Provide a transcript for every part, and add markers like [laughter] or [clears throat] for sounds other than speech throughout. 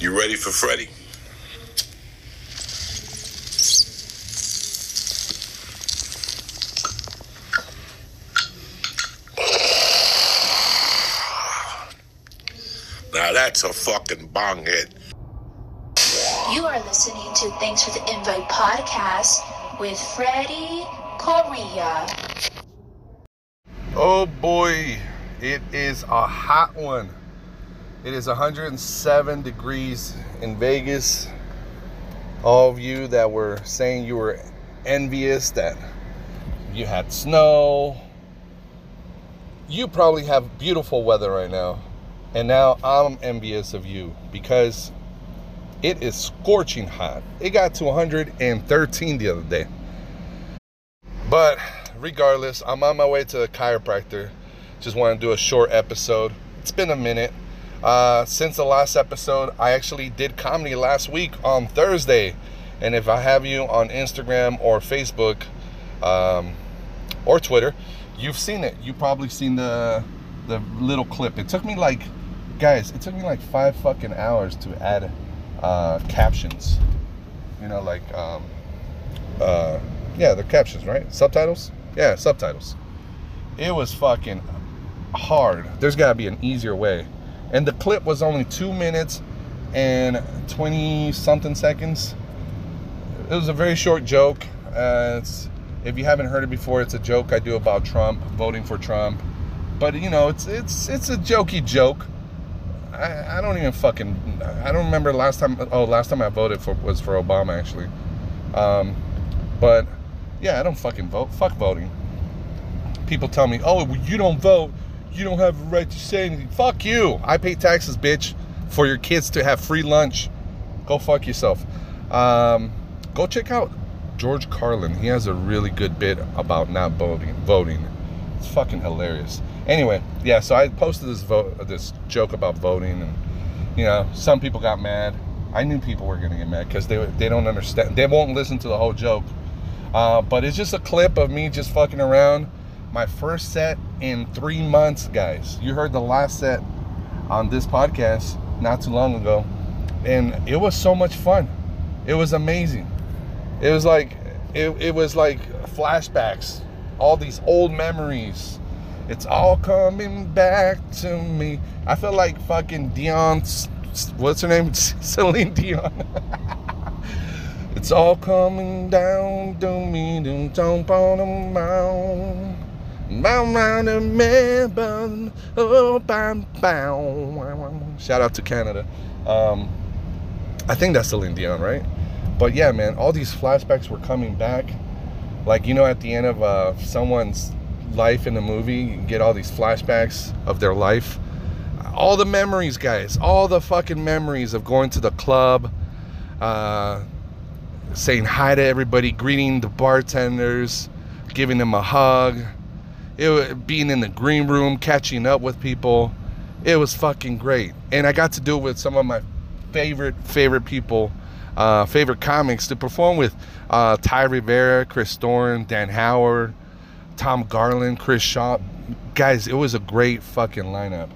You ready for Freddie? Now that's a fucking bong hit. You are listening to Thanks for the Invite podcast with Freddie Correa. Oh boy, it is a hot one. It is 107 degrees in Vegas. All of you that were saying you were envious that you had snow, you probably have beautiful weather right now. And now I'm envious of you because it is scorching hot. It got to 113 the other day. But regardless, I'm on my way to the chiropractor. Just want to do a short episode. It's been a minute. Uh, since the last episode, I actually did comedy last week on Thursday. And if I have you on Instagram or Facebook um, or Twitter, you've seen it. You've probably seen the the little clip. It took me like, guys, it took me like five fucking hours to add uh, captions. You know, like, um, uh, yeah, the captions, right? Subtitles? Yeah, subtitles. It was fucking hard. There's got to be an easier way. And the clip was only two minutes and 20 something seconds. It was a very short joke. Uh, if you haven't heard it before, it's a joke I do about Trump, voting for Trump. But you know, it's it's it's a jokey joke. I, I don't even fucking I don't remember last time. Oh, last time I voted for was for Obama actually. Um, but yeah, I don't fucking vote. Fuck voting. People tell me, oh, you don't vote. You don't have a right to say anything. Fuck you. I pay taxes, bitch, for your kids to have free lunch. Go fuck yourself. Um, go check out George Carlin. He has a really good bit about not voting. Voting. It's fucking hilarious. Anyway, yeah. So I posted this vote, this joke about voting, and you know, some people got mad. I knew people were gonna get mad because they they don't understand. They won't listen to the whole joke. Uh, but it's just a clip of me just fucking around. My first set in three months, guys. You heard the last set on this podcast not too long ago, and it was so much fun. It was amazing. It was like it, it was like flashbacks, all these old memories. It's all coming back to me. I feel like fucking Dion. What's her name? [laughs] Celine Dion. [laughs] it's all coming down to me. Don't on mound. Shout out to Canada. Um, I think that's Celine Dion, right? But yeah, man, all these flashbacks were coming back. Like, you know, at the end of uh, someone's life in the movie, you get all these flashbacks of their life. All the memories, guys. All the fucking memories of going to the club, uh, saying hi to everybody, greeting the bartenders, giving them a hug it being in the green room, catching up with people. It was fucking great, and I got to do it with some of my favorite favorite people, uh, favorite comics to perform with. Uh, Ty Rivera, Chris Thorne, Dan Howard, Tom Garland, Chris Shaw. Guys, it was a great fucking lineup.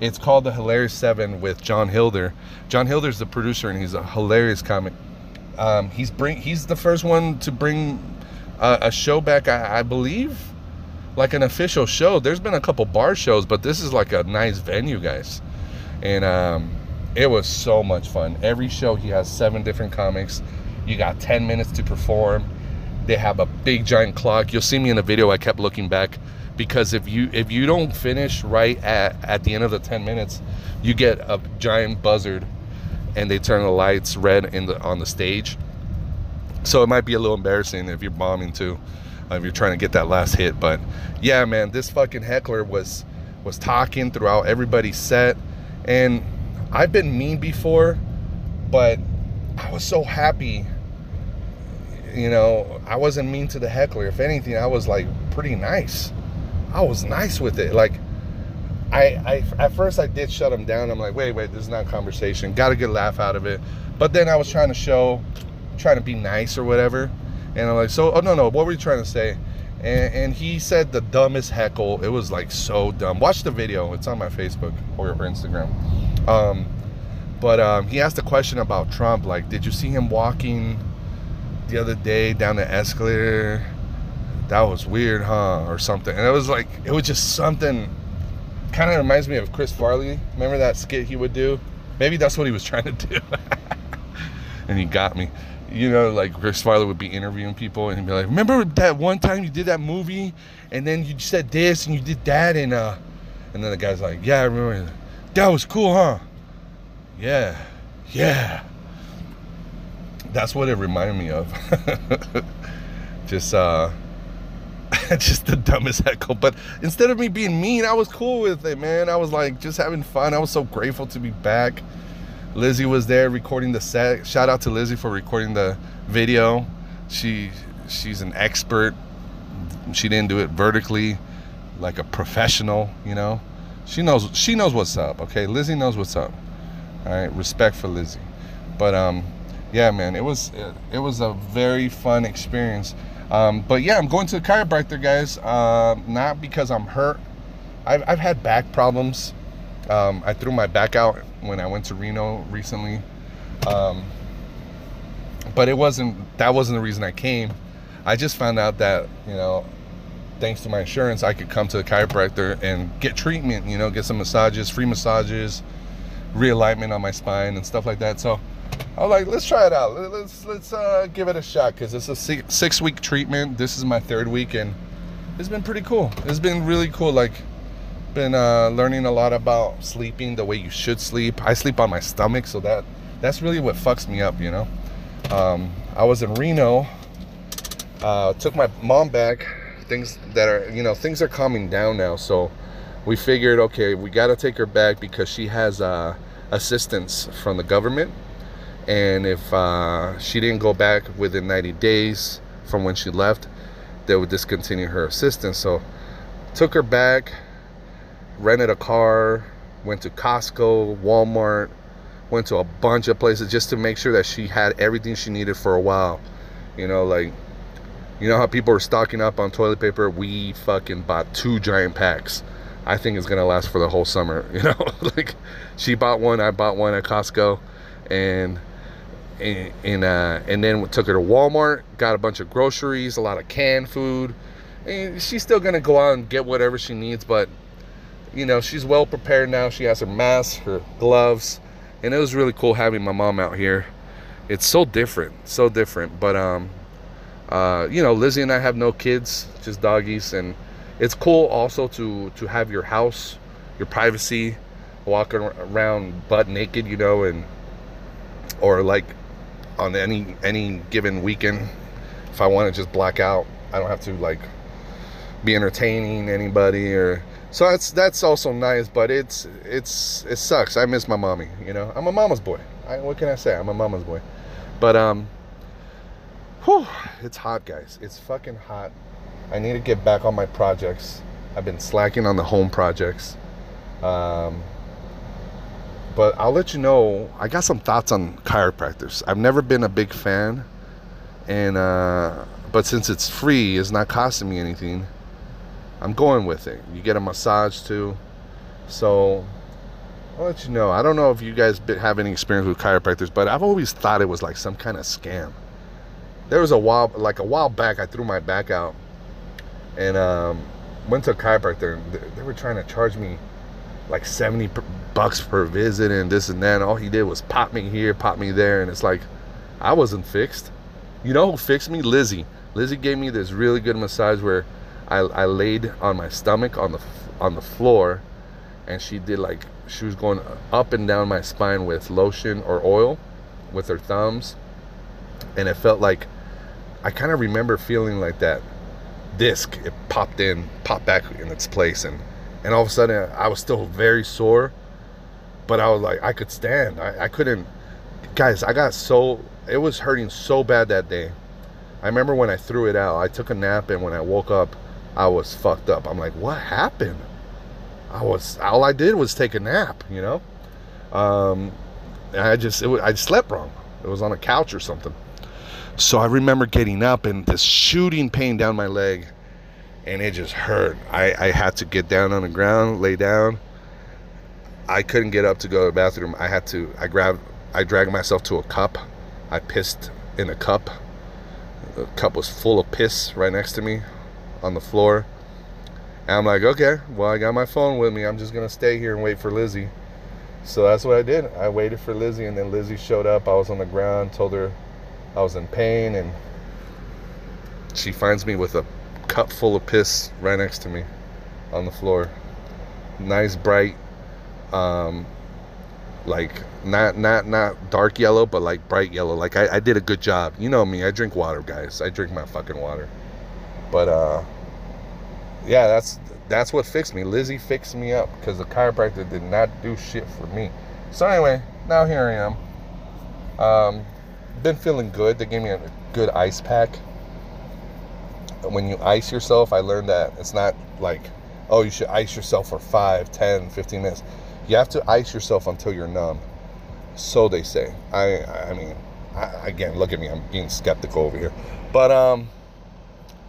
It's called the Hilarious Seven with John Hilder. John Hilder's the producer, and he's a hilarious comic. Um, he's bring he's the first one to bring uh, a show back, I, I believe like an official show. There's been a couple bar shows, but this is like a nice venue, guys. And um, it was so much fun. Every show he has seven different comics. You got 10 minutes to perform. They have a big giant clock. You'll see me in the video. I kept looking back because if you if you don't finish right at at the end of the 10 minutes, you get a giant buzzard and they turn the lights red in the on the stage. So it might be a little embarrassing if you're bombing too you're trying to get that last hit. But yeah, man, this fucking heckler was was talking throughout everybody's set, and I've been mean before, but I was so happy. You know, I wasn't mean to the heckler. If anything, I was like pretty nice. I was nice with it. Like, I, I at first I did shut him down. I'm like, wait, wait, this is not conversation. Got a good laugh out of it. But then I was trying to show, trying to be nice or whatever. And I'm like, so, oh no, no, what were you trying to say? And, and, he said the dumbest heckle. It was like so dumb. Watch the video. It's on my Facebook or, or Instagram. Um, But um, he asked a question about Trump. Like, did you see him walking the other day down the escalator? That was weird, huh? Or something. And it was like, it was just something. Kind of reminds me of Chris Farley. Remember that skit he would do? Maybe that's what he was trying to do. [laughs] and he got me. You know, like Chris Farley would be interviewing people and he'd be like, "Remember that one time you did that movie, and then you said this and you did that, and uh, and then the guy's like, "Yeah, I remember. That was cool, huh? Yeah, yeah." That's what it reminded me of. [laughs] just uh, [laughs] just the dumbest heckle. But instead of me being mean, I was cool with it, man. I was like just having fun. I was so grateful to be back. Lizzie was there recording the set. Shout out to Lizzie for recording the video. She she's an expert. She didn't do it vertically like a professional, you know. She knows she knows what's up, okay? Lizzie knows what's up. All right, respect for Lizzie. But um yeah, man, it was it, was a very fun experience. Um, but yeah, I'm going to the chiropractor, guys. Uh, not because I'm hurt. I've, I've had back problems. Um, I threw my back out when I went to Reno recently. Um, but it wasn't, that wasn't the reason I came. I just found out that, you know, thanks to my insurance, I could come to the chiropractor and get treatment, you know, get some massages, free massages, realignment on my spine and stuff like that. So I was like, let's try it out. Let's let's uh, give it a shot because it's a six, six week treatment. This is my third week and it's been pretty cool. It's been really cool. Like been uh, learning a lot about sleeping the way you should sleep. I sleep on my stomach, so that that's really what fucks me up, you know. Um, I was in Reno, uh, took my mom back. Things that are, you know, things are calming down now. So we figured, okay, we got to take her back because she has uh, assistance from the government. And if uh, she didn't go back within 90 days from when she left, they would discontinue her assistance. So took her back rented a car, went to Costco, Walmart, went to a bunch of places just to make sure that she had everything she needed for a while. You know, like, you know how people are stocking up on toilet paper? We fucking bought two giant packs. I think it's gonna last for the whole summer. [laughs] You know, like she bought one, I bought one at Costco, and and and, uh, and then took her to Walmart, got a bunch of groceries, a lot of canned food. And she's still gonna go out and get whatever she needs, but you know, she's well prepared now. She has her mask, her gloves, and it was really cool having my mom out here. It's so different, so different. But um, uh, you know, Lizzie and I have no kids, just doggies, and it's cool also to to have your house, your privacy, walking around butt naked, you know, and or like on any any given weekend, if I want to just black out, I don't have to like be entertaining anybody or so that's that's also nice but it's it's it sucks. I miss my mommy you know? I'm a mama's boy. I, what can i say? I'm a mama's boy. But um whew, it's hot guys. It's fucking hot. I need to get back on my projects. I've been slacking on the home projects. Um but i'll let you know i got some thoughts on chiropractors. I've never been a big fan and uh but since it's free it's not costing me anything I'm going with it. You get a massage too. So I'll let you know. I don't know if you guys have any experience with chiropractors, but I've always thought it was like some kind of scam. There was a while, like a while back, I threw my back out and um, went to a chiropractor. They were trying to charge me like 70 bucks per visit and this and that. And all he did was pop me here, pop me there. And it's like, I wasn't fixed. You know who fixed me? Lizzie. Lizzie gave me this really good massage where I, I laid on my stomach on the on the floor and she did like she was going up and down my spine with lotion or oil with her thumbs. And it felt like I kind of remember feeling like that disc it popped in popped back in its place. And and all of a sudden I was still very sore but I was like I could stand. I, I couldn't guys I got so it was hurting so bad that day. I remember when I threw it out I took a nap and when I woke up I was fucked up. I'm like, what happened? I was all I did was take a nap, you know. Um, I just it I slept wrong. It was on a couch or something. So I remember getting up and this shooting pain down my leg, and it just hurt. I, I had to get down on the ground, lay down, I couldn't get up to go to the bathroom. I had to. I grabbed. I dragged myself to a cup. I pissed in a cup. The cup was full of piss right next to me on the floor. And I'm like, okay, well, I got my phone with me. I'm just gonna stay here and wait for Lizzie. So that's what I did. I waited for Lizzie, and then Lizzie showed up. I was on the ground, told her I was in pain, and she finds me with a cup full of piss right next to me on the floor. Nice, bright, um, like not not not dark yellow, but like bright yellow. Like I, I did a good job. You know me. I drink water, guys. I drink my fucking water. But uh, yeah, that's that's what fixed me. Lizzie fixed me up because the chiropractor did not do shit for me. So anyway, now here I am. Um, been feeling good. They gave me a good ice pack. When you ice yourself, I learned that it's not like, oh, you should ice yourself for 5, 10, 15 minutes. You have to ice yourself until you're numb. So they say. I I mean, I, again, look at me. I'm being skeptical over here. But um,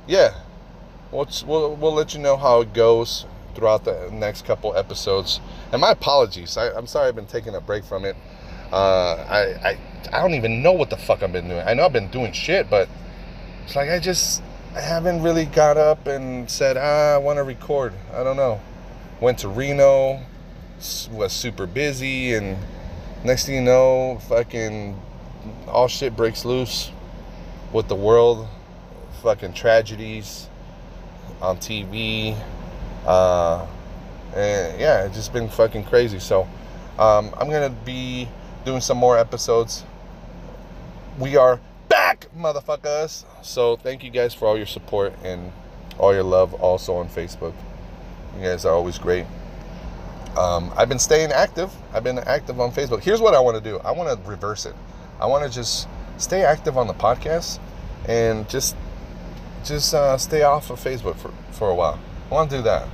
yeah, we'll, we'll, we'll let you know how it goes throughout the next couple episodes. And my apologies. I, am sorry I've been taking a break from it. Uh, I, I I don't even know what the fuck I've been doing. I know I've been doing shit, but it's like I just I haven't really got up and said, ah, I want to record. I don't know. Went to Reno, was super busy, and next thing you know, fucking all shit breaks loose with the world. Fucking tragedies on TV. Uh, and yeah, it's just been fucking crazy. So um, I'm gonna be doing some more episodes. We are back, motherfuckers. So thank you guys for all your support and all your love also on Facebook. You guys are always great. Um, I've been staying active. I've been active on Facebook. Here's what I want to do. I want to reverse it. I want to just stay active on the podcast and just just uh, stay off of Facebook for, for a while. I want to do that.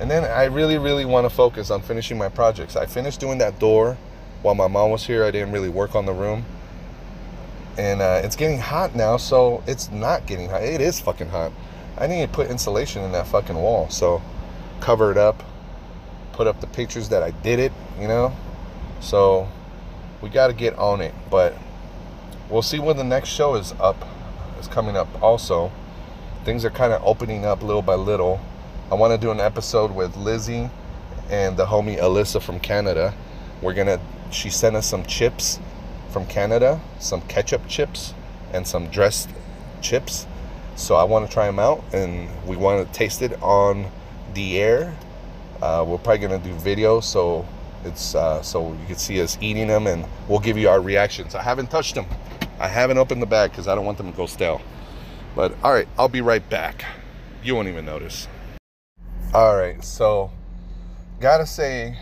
And then I really, really want to focus on finishing my projects. I finished doing that door while my mom was here. I didn't really work on the room. And uh, it's getting hot now, so it's not getting hot. It is fucking hot. I need to put insulation in that fucking wall. So cover it up, put up the pictures that I did it, you know? So we got to get on it. But we'll see when the next show is up coming up also. Things are kind of opening up little by little. I want to do an episode with Lizzie and the homie Alyssa from Canada. We're to, she sent us some chips from Canada, some ketchup chips and some dressed chips. So I want to try them out and we want to taste it on the air. Uh, we're probably to do video so it's uh, so you can see us eating them and we'll give you our reactions. I haven't touched them. I haven't opened the bag because I don't want them to go stale. But all right, I'll be right back. You won't even notice. All right, so gotta say,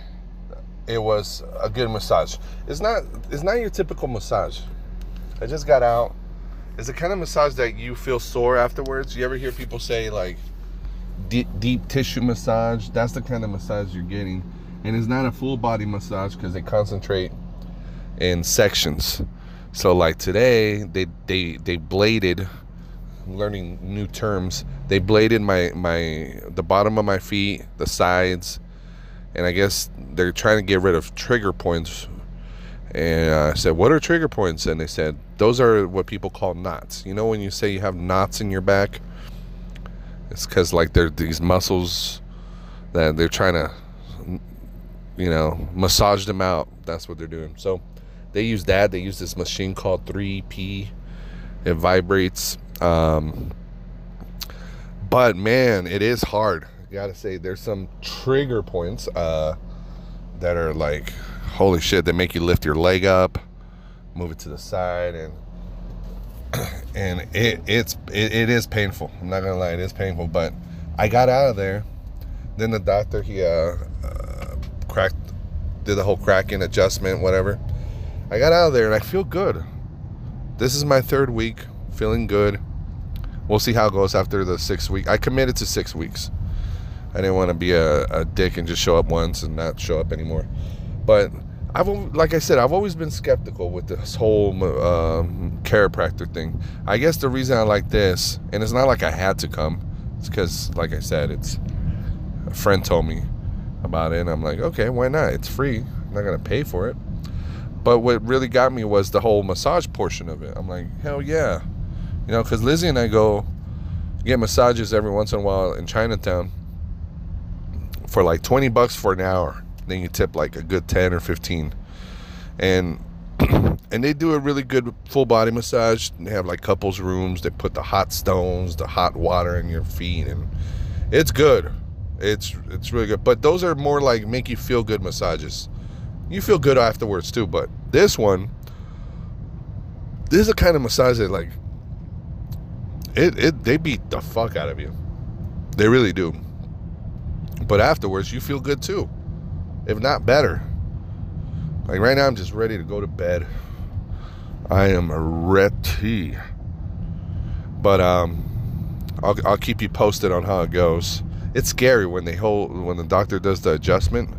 it was a good massage. It's not it's not your typical massage. I just got out. It's the kind of massage that you feel sore afterwards. You ever hear people say like deep, deep tissue massage? That's the kind of massage you're getting, and it's not a full body massage because they concentrate in sections. So like today, they they they bladed. learning new terms. They bladed my my the bottom of my feet, the sides, and I guess they're trying to get rid of trigger points. And I said, "What are trigger points?" And they said, "Those are what people call knots. You know, when you say you have knots in your back, it's because like they're these muscles that they're trying to, you know, massage them out. That's what they're doing. So." They use that. They use this machine called 3P. It vibrates. Um, but man, it is hard. I gotta say, there's some trigger points uh, that are like, holy shit, they make you lift your leg up, move it to the side, and [clears throat] and it it's it, it is painful. I'm not gonna lie, it is painful. But I got out of there. Then the doctor he uh, uh cracked, did the whole cracking adjustment, whatever I got out of there and I feel good. This is my third week, feeling good. We'll see how it goes after the six week. I committed to six weeks. I didn't want to be a, a dick and just show up once and not show up anymore. But I've, like I said, I've always been skeptical with this whole um, chiropractor thing. I guess the reason I like this, and it's not like I had to come, it's because, like I said, it's a friend told me about it. And I'm like, okay, why not? It's free. I'm not gonna pay for it. But what really got me was the whole massage portion of it. I'm like, hell yeah, you know, because Lizzie and I go get massages every once in a while in Chinatown for like 20 bucks for an hour. Then you tip like a good 10 or 15. And [clears throat] and they do a really good full body massage. They have like couples rooms. They put the hot stones, the hot water in your feet and it's good. It's it's really good. But those are more like make you feel good massages. You feel good afterwards too, but this one this is the kind of massage that like it, it they beat the fuck out of you. They really do. But afterwards you feel good too. If not better. Like right now I'm just ready to go to bed. I am ready. But um I'll, I'll keep you posted on how it goes it's scary when they hold when the doctor does the adjustment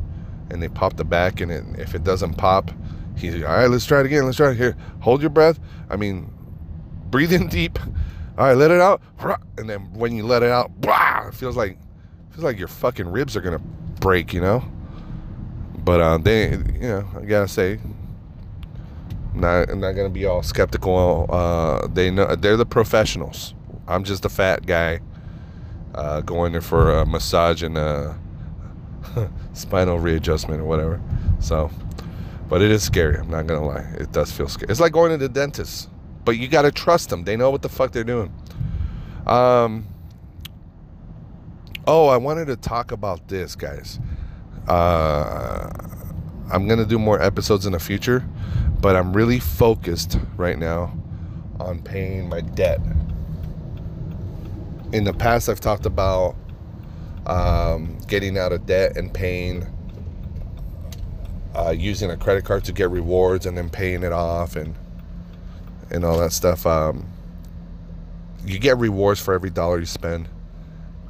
and they pop the back and it, if it doesn't pop he's like, all right let's try it again let's try it. Here hold your breath. I mean breathe in deep. [laughs] All right let it out. [laughs] And then when you let it out [laughs] it feels like feels like your fucking ribs are gonna break you know? But uh, they you know i gotta say not I'm not gonna be all skeptical. Uh, they know they're the professionals. I'm just a fat guy uh, going there for a massage and a [laughs] spinal readjustment or whatever. So, but it is scary. I'm not gonna lie. It does feel scary. It's like going to the dentist, but you gotta trust them. They know what the fuck they're doing. Um. Oh, I wanted to talk about this, guys. Uh, I'm gonna do more episodes in the future, but I'm really focused right now on paying my debt in the past I've talked about um, getting out of debt and paying uh, using a credit card to get rewards and then paying it off and and all that stuff. Um, you get rewards for every dollar you spend.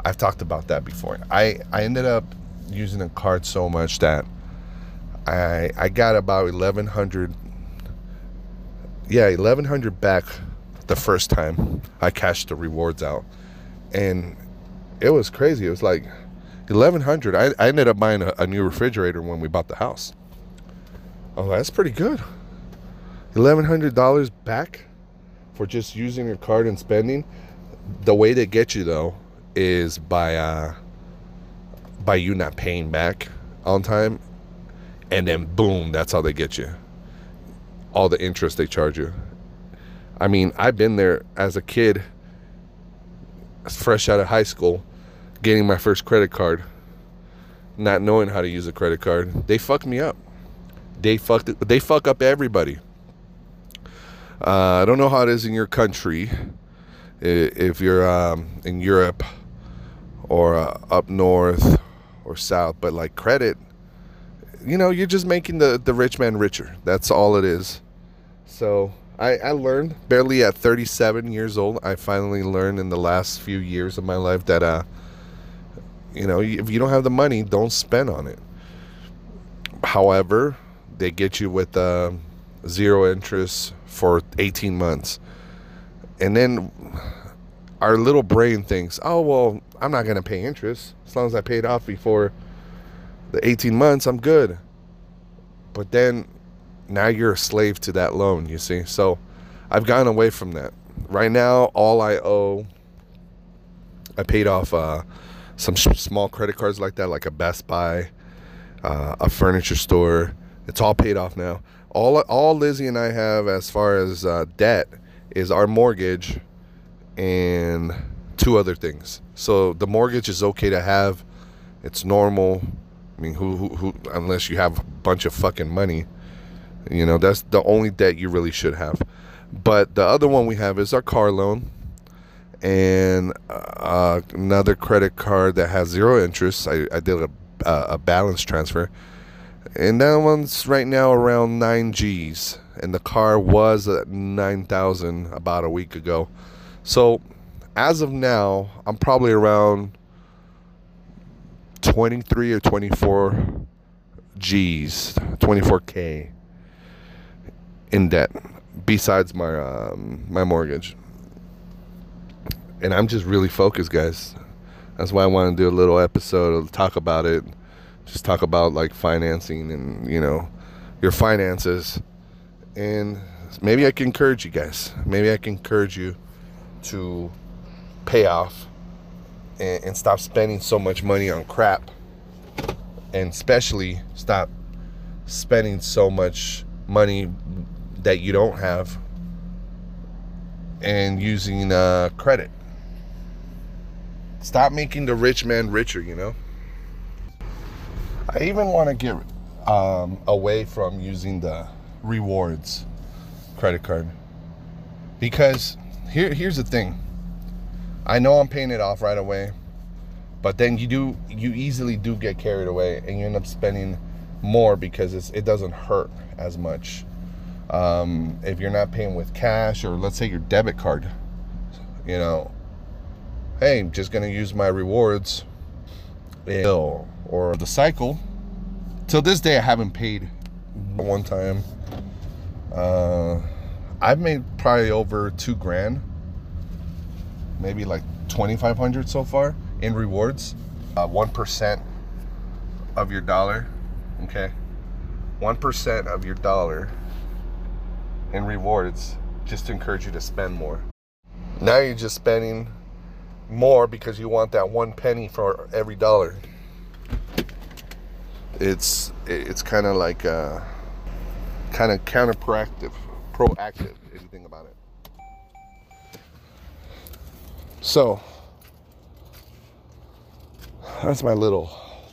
I've talked about that before. I, I ended up using a card so much that I I got about 1100 yeah 1100 back the first time I cashed the rewards out. And it was crazy. It was like eleven hundred. I, I ended up buying a, a, new refrigerator when we bought the house. Oh, that's pretty good. Eleven hundred dollars back for just using your card and spending. The way they get you though is by uh, by you not paying back on time, and then boom, that's how they get you. All the interest they charge you. I mean, I've been there as a kid fresh out of high school, getting my first credit card, not knowing how to use a credit card. They fucked me up. They fucked. They fuck up everybody. Uh, I don't know how it is in your country, if you're um, in Europe or uh, up north or south, but like credit, you know, you're just making the the rich man richer. That's all it is. So I, I learned barely at 37 years old. I finally learned in the last few years of my life that, uh, you know, if you don't have the money, don't spend on it. However, they get you with uh, zero interest for 18 months. And then our little brain thinks, oh, well, I'm not going to pay interest. As long as I pay it off before the 18 months, I'm good. But then now you're a slave to that loan, you see. So I've gone away from that. Right now, all I owe, I paid off uh, some sh- small credit cards like that, like a Best Buy, uh, a furniture store. It's all paid off now. All all Lizzie and I have as far as uh, debt is our mortgage and two other things. So the mortgage is okay to have. It's normal. I mean, who, who, who unless you have a bunch of fucking money you know, that's the only debt you really should have. But the other one we have is our car loan and uh, another credit card that has zero interest. I, I did a, a balance transfer. And that one's right now around 9 G's. And the car was at 9,000 about a week ago. So as of now, I'm probably around 23 or 24 G's, 24K in debt besides my um, my mortgage. And I'm just really focused, guys. That's why I want to do a little episode talk about it, just talk about like financing and you know your finances and maybe i can encourage you guys maybe i can encourage you to pay off and, and stop spending so much money on crap and especially stop spending so much money that you don't have and using uh, credit stop making the rich man richer you know I even want to get um, away from using the rewards credit card because here here's the thing. I know I'm paying it off right away, but then you do you easily do get carried away and you end up spending more because it doesn't hurt as much. Um, if you're not paying with cash or let's say your debit card, you know, hey, I'm just gonna use my rewards bill or the cycle. Till this day, I haven't paid one time. Uh, I've made probably over two grand, maybe like 2,500 so far in rewards. Uh, 1% of your dollar, okay? 1% of your dollar in rewards just to encourage you to spend more. Now you're just spending more because you want that one penny for every dollar. It's it's kind of like uh, kind of counterproactive, proactive if you think about it. So that's my little,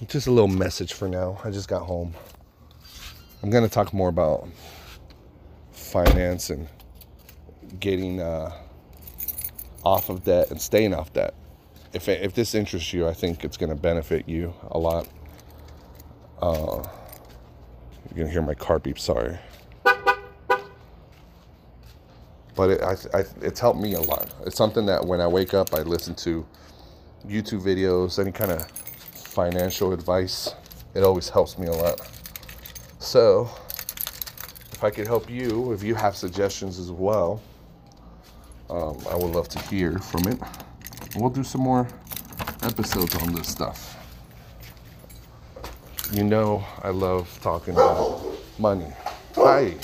just a little message for now. I just got home. I'm gonna talk more about finance and getting. Uh, off of debt and staying off debt. If, if this interests you, I think it's going to benefit you a lot. Uh, you're going to hear my car beep, sorry. But it, I, I, it's helped me a lot. It's something that when I wake up, I listen to YouTube videos, any kind of financial advice. It always helps me a lot. So, if I could help you, if you have suggestions as well, um, I would love to hear from it. We'll do some more episodes on this stuff. You know, I love talking about money. Hi.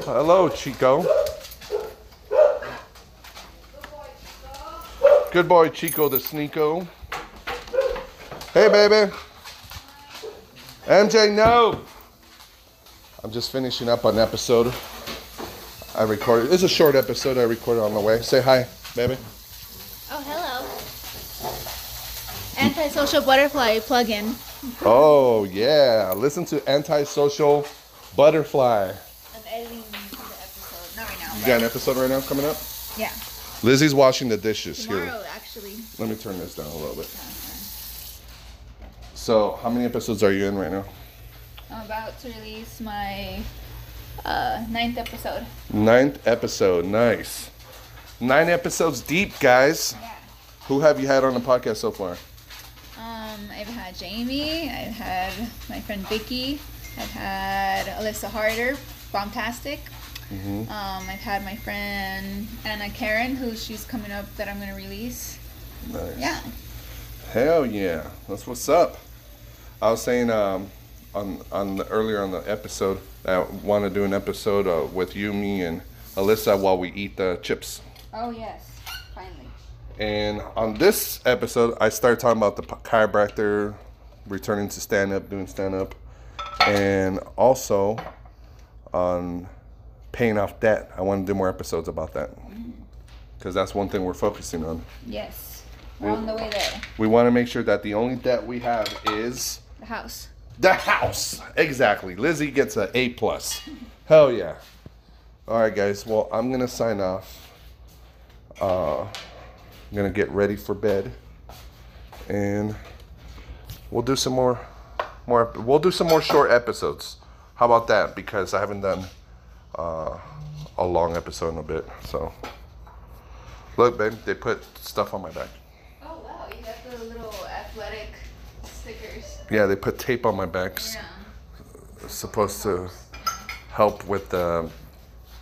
Hello, Chico. Good boy, Chico the Sneeko. Hey, baby. MJ, no. I'm just finishing up an episode I recorded. It's a short episode I recorded on the way. Say hi, baby. Oh, hello. Antisocial butterfly plugin. Oh yeah, listen to Antisocial Butterfly. I'm editing the episode. Not right now. You got an episode right now coming up? Yeah. Lizzie's washing the dishes here. Actually. Let me turn this down a little bit. So, how many episodes are you in right now? I'm about to release my uh, ninth episode. Ninth episode. Nice. Nine episodes deep, guys. Yeah. Who have you had on the podcast so far? Um, I've had Jamie. I've had my friend Vicky. I've had Alyssa Harder, Bombastic. Mm-hmm. Um, I've had my friend Anna Karen, who she's coming up that I'm gonna release. Nice. Yeah. Hell yeah, that's what's up. I was saying um, on on the, earlier on the episode I want to do an episode uh, with you, me, and Alyssa while we eat the chips. Oh yes, finally. And on this episode, I started talking about the chiropractor, returning to stand up, doing stand up, and also on paying off debt. I want to do more episodes about that because that's one thing we're focusing on. Yes, we're on the way there. We want to make sure that the only debt we have is The house. The house. Exactly. Lizzie gets an A plus. Hell yeah. All right, guys. Well, I'm gonna sign off. Uh, I'm gonna get ready for bed, and we'll do some more, more. We'll do some more short episodes. How about that? Because I haven't done uh, a long episode in a bit. So, look, babe, they put stuff on my back. Oh wow, you got the little athletic stickers. Yeah, they put tape on my back. Yeah. Supposed to help with the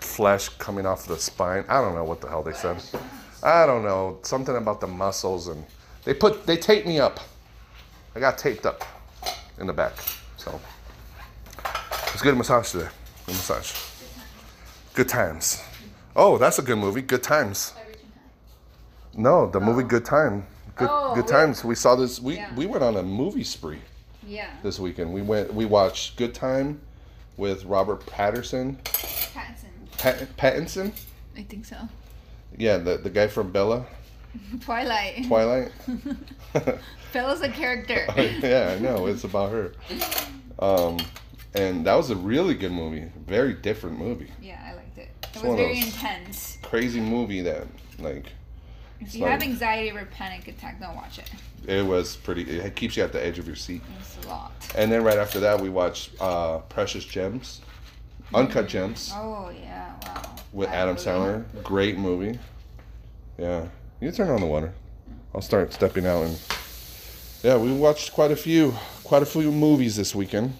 flesh coming off the spine. I don't know what the hell they said. I don't know something about the muscles and they put they taped me up. I got taped up. in the back. So it's good massage today. Good massage. Good times. Oh, that's a good movie. Good times. No, the movie Good Time. Good, Oh, good times. We saw this. We Yeah. we went on a movie spree Yeah. this weekend. We went. We watched Good Time with Robert Patterson. Pattinson. Pat, Pattinson. I think so. Yeah, the the guy from Bella [laughs] Twilight. Twilight. [laughs] Bella's a character. [laughs] yeah, I know. It's about her. Um, and that was a really good movie. Very different movie. yeah, I liked it. It It's was very intense. Crazy movie that like If you like- have anxiety or panic attack, don't watch it. it was pretty. It keeps you at the edge of your seat. It's a lot. And then right after that, we watched uh, Precious Gems, Uncut Gems Oh yeah, wow. with I Adam Sandler. Great movie. Yeah, you turn on the water. I'll start stepping out and. Yeah, we watched quite a few, quite a few movies this weekend.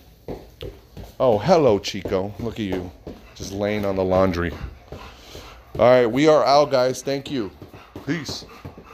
Oh, hello, Chico. Look at you, just laying on the laundry. All right, we are out, guys. Thank you. Peace.